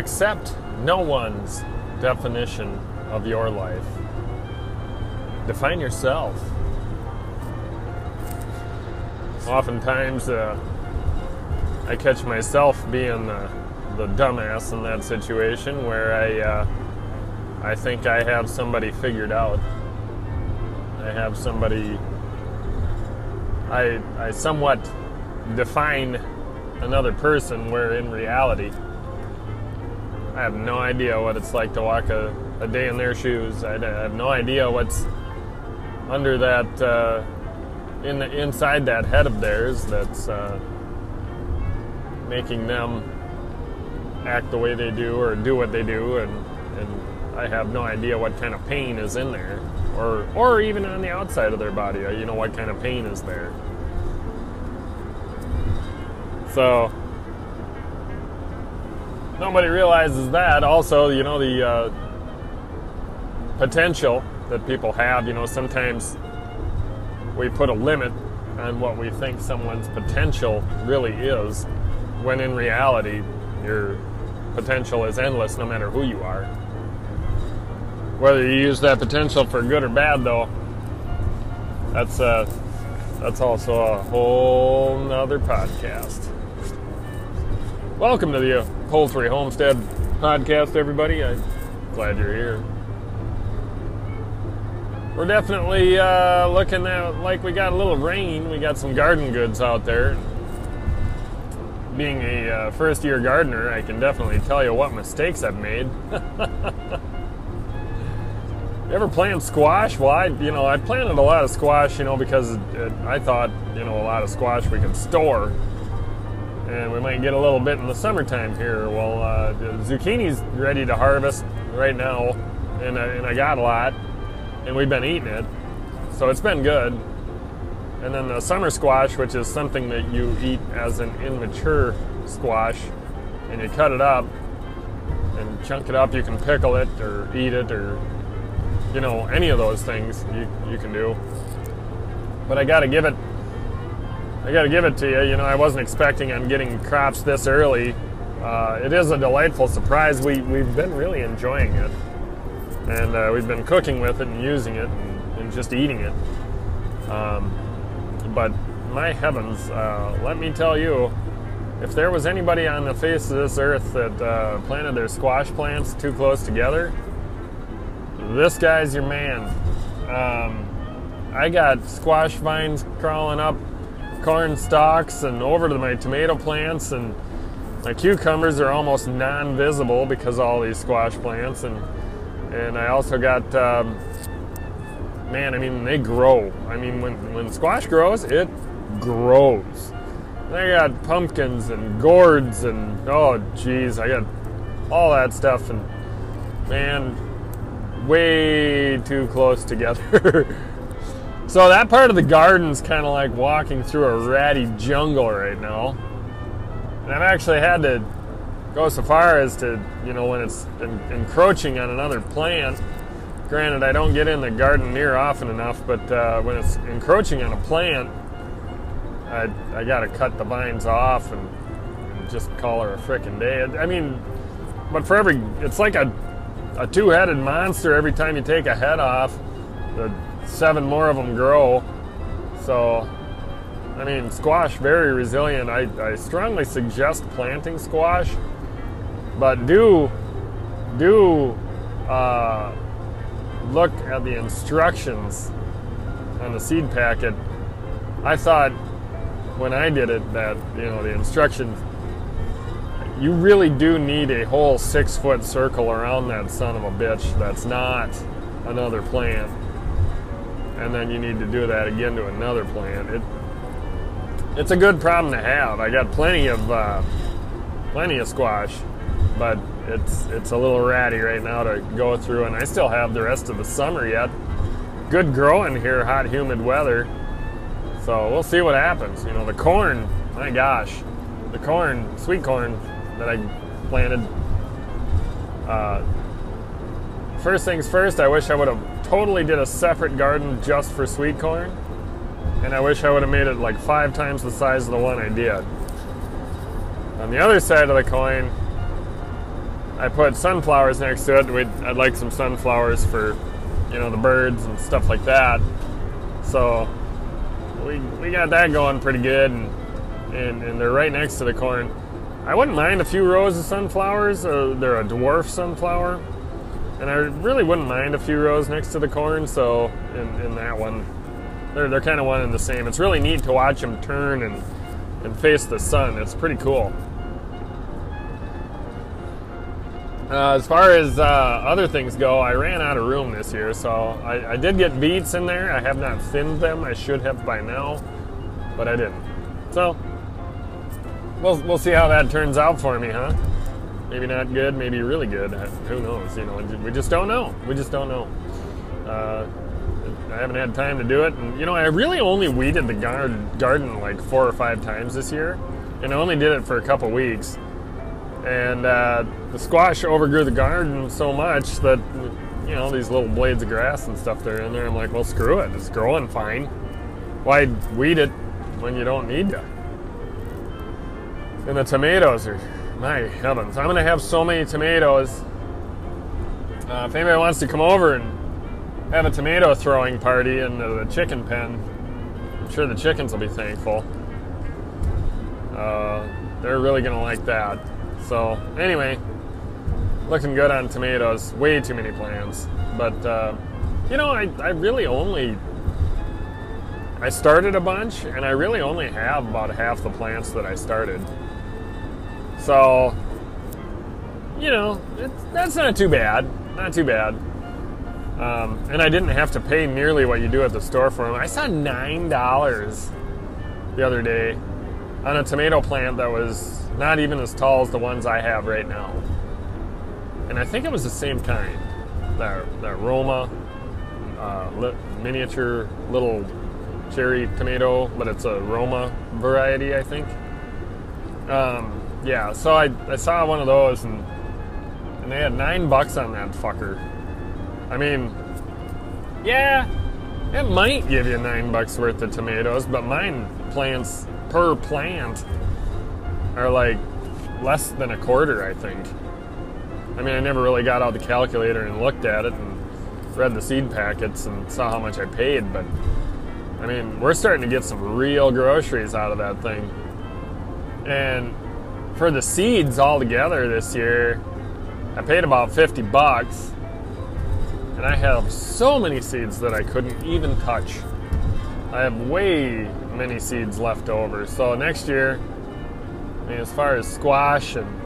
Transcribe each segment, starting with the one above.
accept no one's definition of your life. Define yourself. Oftentimes, uh, I catch myself being the, the dumbass in that situation where I, uh, I think I have somebody figured out. I have somebody. I, I somewhat define another person where in reality, I have no idea what it's like to walk a, a day in their shoes. I, I have no idea what's under that, uh, in the, inside that head of theirs that's uh, making them act the way they do or do what they do, and, and I have no idea what kind of pain is in there, or or even on the outside of their body. You know what kind of pain is there. So nobody realizes that. Also, you know the uh, potential that people have. You know, sometimes we put a limit on what we think someone's potential really is, when in reality, your potential is endless no matter who you are. Whether you use that potential for good or bad, though, that's uh, that's also a whole nother podcast. Welcome to the Poultry Homestead podcast, everybody. I'm glad you're here. We're definitely uh, looking at like we got a little rain. We got some garden goods out there. Being a uh, first year gardener, I can definitely tell you what mistakes I've made. you ever plant squash? Well, I, you know, I planted a lot of squash, you know, because it, I thought, you know, a lot of squash we could store and we might get a little bit in the summertime here. Well, uh, the zucchini's ready to harvest right now, and I, and I got a lot, and we've been eating it, so it's been good. And then the summer squash, which is something that you eat as an immature squash, and you cut it up and chunk it up. You can pickle it or eat it or you know any of those things you you can do. But I got to give it I got to give it to you. You know, I wasn't expecting on getting crops this early. Uh, it is a delightful surprise. We we've been really enjoying it, and uh, we've been cooking with it and using it and, and just eating it. Um, but my heavens, uh, let me tell you, if there was anybody on the face of this earth that uh, planted their squash plants too close together, this guy's your man. Um, I got squash vines crawling up corn stalks and over to my tomato plants and my cucumbers are almost non-visible because all these squash plants and and I also got um, man I mean they grow. I mean when when squash grows it grows. I got pumpkins and gourds and oh geez I got all that stuff and man way too close together So that part of the garden's kind of like walking through a ratty jungle right now. And I've actually had to go so far as to, you know, when it's encroaching on another plant. Granted, I don't get in the garden near often enough, but uh, when it's encroaching on a plant, I, I got to cut the vines off and, and just call her a freaking day. I mean, but for every, it's like a, a two headed monster every time you take a head off. The seven more of them grow. So, I mean, squash very resilient. I, I strongly suggest planting squash, but do do uh, look at the instructions on the seed packet. I thought when I did it that you know the instructions. You really do need a whole six foot circle around that son of a bitch. That's not another plant and then you need to do that again to another plant. It it's a good problem to have. I got plenty of uh, plenty of squash, but it's it's a little ratty right now to go through, and I still have the rest of the summer yet. Good growing here, hot, humid weather. So we'll see what happens. You know, the corn, my gosh, the corn, sweet corn that I planted. Uh, first things first, I wish I would have totally did a separate garden just for sweet corn, and I wish I would have made it like five times the size of the one I did. On the other side of the coin, I put sunflowers next to it. We'd, I'd like some sunflowers for, you know, the birds and stuff like that. So we, we got that going pretty good, and, and, and they're right next to the corn. I wouldn't mind a few rows of sunflowers. Uh, they're a dwarf sunflower, and I really wouldn't mind a few rows next to the corn. So in, in that one, they're, they're kind of one and the same. It's really neat to watch them turn and, and face the sun. It's pretty cool. Uh, as far as uh, other things go, I ran out of room this year, so I, I, did get beets in there. I have not thinned them. I should have by now, but I didn't. So we'll we'll see how that turns out for me, huh? Maybe not good, maybe really good. Who knows? You know, we just don't know. We just don't know. Uh, I haven't had time to do it, and you know, I really only weeded the garden garden like four or five times this year, and I only did it for a couple weeks and uh, the squash overgrew the garden so much that you know these little blades of grass and stuff that are in there. I'm like, well, screw it. It's growing fine. Why weed it when you don't need to? And the tomatoes are, my heavens! I'm gonna have so many tomatoes. Uh, if anybody wants to come over and have a tomato throwing party in the, the chicken pen, I'm sure the chickens will be thankful. Uh, they're really gonna like that. So anyway, looking good on tomatoes. Way too many plants, but uh, you know, I, I really only I started a bunch, and I really only have about half the plants that I started. So you know, that's not too bad. Not too bad. Um, and I didn't have to pay nearly what you do at the store for them. I saw nine dollars the other day on a tomato plant that was not even as tall as the ones I have right now. And I think it was the same kind. That, that Roma uh, li- miniature little cherry tomato, but it's a Roma variety, I think. Um, yeah, so I, I saw one of those and and they had nine bucks on that fucker. I mean, yeah, it might give you nine bucks worth of tomatoes, but mine plants per plant are like less than a quarter, I think. I mean, I never really got out the calculator and looked at it and read the seed packets and saw how much I paid, but I mean, we're starting to get some real groceries out of that thing. And for the seeds altogether this year, I paid about 50 bucks. And I have so many seeds that I couldn't even touch. I have way many seeds left over. So next year, I mean, as far as squash and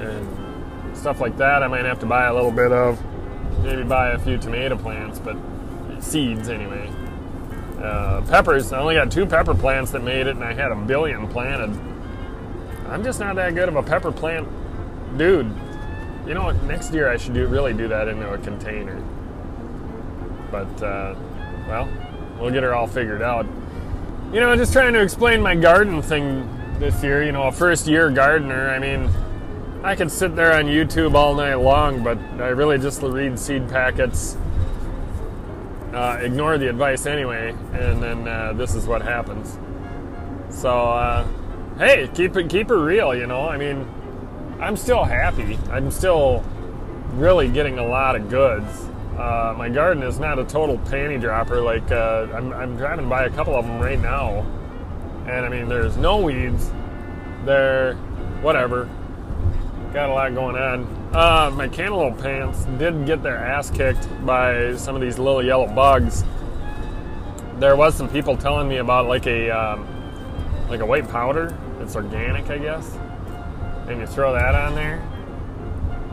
and stuff like that, I might have to buy a little bit of. Maybe buy a few tomato plants, but seeds anyway. Uh, peppers, I only got two pepper plants that made it, and I had a billion planted. I'm just not that good of a pepper plant dude. You know what? Next year I should do really do that into a container. But uh, well, we'll get her all figured out. You know, just trying to explain my garden thing this year. You know, a first year gardener. I mean, I could sit there on YouTube all night long, but I really just read seed packets, uh, ignore the advice anyway, and then uh, this is what happens. So, uh, hey, keep it keep it real. You know, I mean, I'm still happy. I'm still really getting a lot of goods. Uh, my garden is not a total panty dropper. Like uh, I'm, I'm driving by a couple of them right now and I mean, there's no weeds. There, whatever. Got a lot going on. Uh, my cantaloupe plants did get their ass kicked by some of these little yellow bugs. There was some people telling me about like a um, like a white powder. It's organic, I guess. And you throw that on there.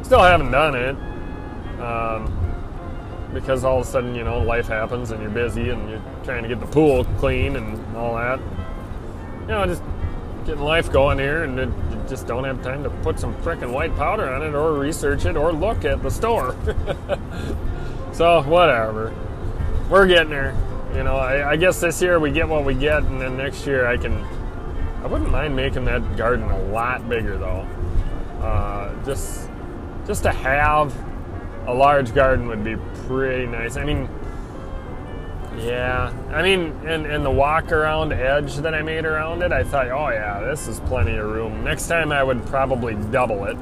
Still haven't done it. Um, because all of a sudden, you know, life happens and you're busy and you're trying to get the pool clean and all that you know, just getting life going here, and you just don't have time to put some freaking white powder on it, or research it, or look at the store. so whatever, we're getting there. You know, I, I, guess this year we get what we get, and then next year I can. I wouldn't mind making that garden a lot bigger, though. Uh, just, just to have a large garden would be pretty nice. I mean, yeah, I mean, and, and the walk around edge that I made around it, I thought, oh yeah, this is plenty of room. Next time I would probably double it.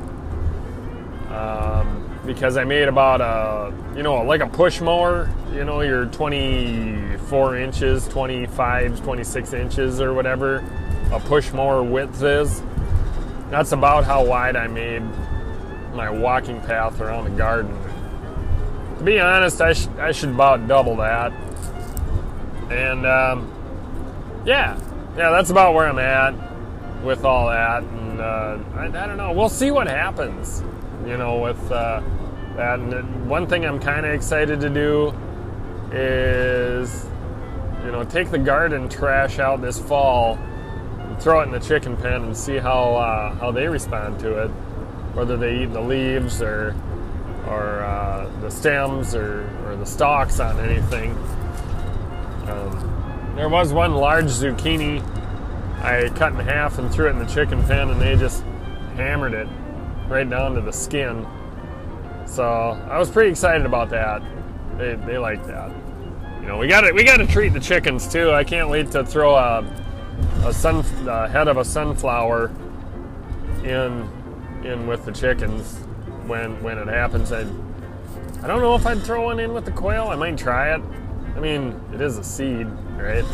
um, because I made about a, you know, like a push mower, you know, your 24 inches, 25, 26 inches or whatever a push mower width is. That's about how wide I made my walking path around the garden. To be honest, I, sh- I should about double that. And um, yeah, yeah, that's about where I'm at with all that. And uh, I, I, don't know. We'll see what happens. You know, with uh, that. And one thing I'm kind of excited to do is, you know, take the garden trash out this fall, throw it in the chicken pen, and see how uh, how they respond to it. Whether they eat the leaves or or uh, the stems or, or the stalks on anything. Um, there was one large zucchini I cut in half and threw it in the chicken pen, and they just hammered it right down to the skin. So I was pretty excited about that. They, they like that. You know, we got to we got to treat the chickens too. I can't wait to throw a a sun a head of a sunflower in in with the chickens when when it happens. I I don't know if I'd throw one in with the quail. I might try it. I mean, it is a seed, right?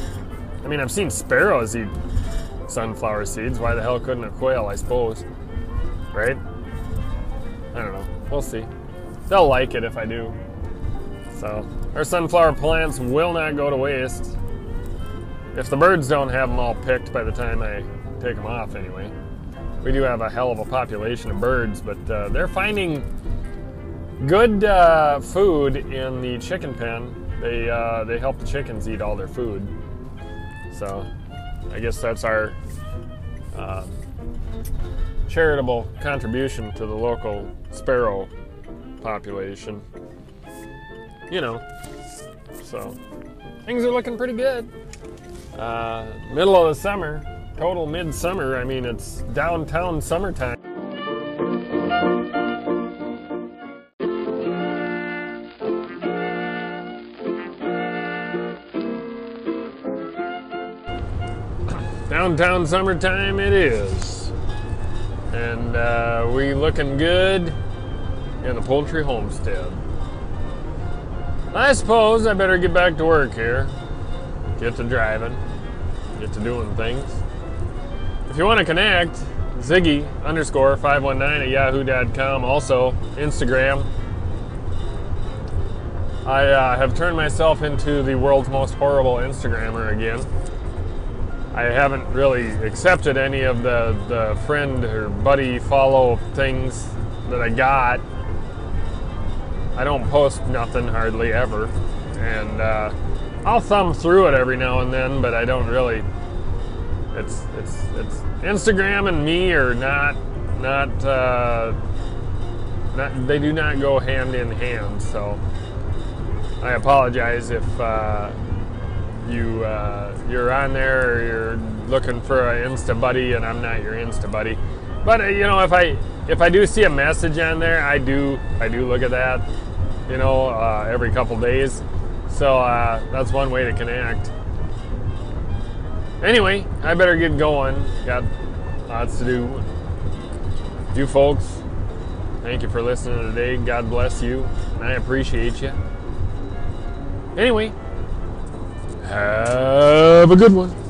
I mean, I've seen sparrows eat sunflower seeds. Why the hell couldn't a quail, I suppose? Right? I don't know. We'll see. They'll like it if I do. So, our sunflower plants will not go to waste. If the birds don't have them all picked by the time I take them off, anyway. We do have a hell of a population of birds, but uh, they're finding good uh, food in the chicken pen. They, uh, they help the chickens eat all their food. So, I guess that's our uh, charitable contribution to the local sparrow population. You know, so things are looking pretty good. Uh, middle of the summer, total midsummer. I mean, it's downtown summertime. downtown summertime it is. And uh, we looking good in the poultry homestead. I suppose I better get back to work here. Get to driving. Get to doing things. If you want to connect, Ziggy underscore 519 at yahoo.com. Also, Instagram. I uh, have turned myself into the world's most horrible Instagrammer again. I haven't really accepted any of the, the friend or buddy follow things that I got. I don't post nothing hardly ever. And uh, I'll thumb through it every now and then, but I don't really. It's it's it's Instagram and me are not not uh, not they do not go hand in hand. So I apologize if uh, you uh, you're on there or you're looking for an Insta buddy and I'm not your Insta buddy. But uh, you know, if I if I do see a message on there, I do I do look at that. You know, uh, every couple days. So uh, that's one way to connect. Anyway, I better get going. Got lots to do. You folks, thank you for listening today. God bless you, and I appreciate you. Anyway, have a good one.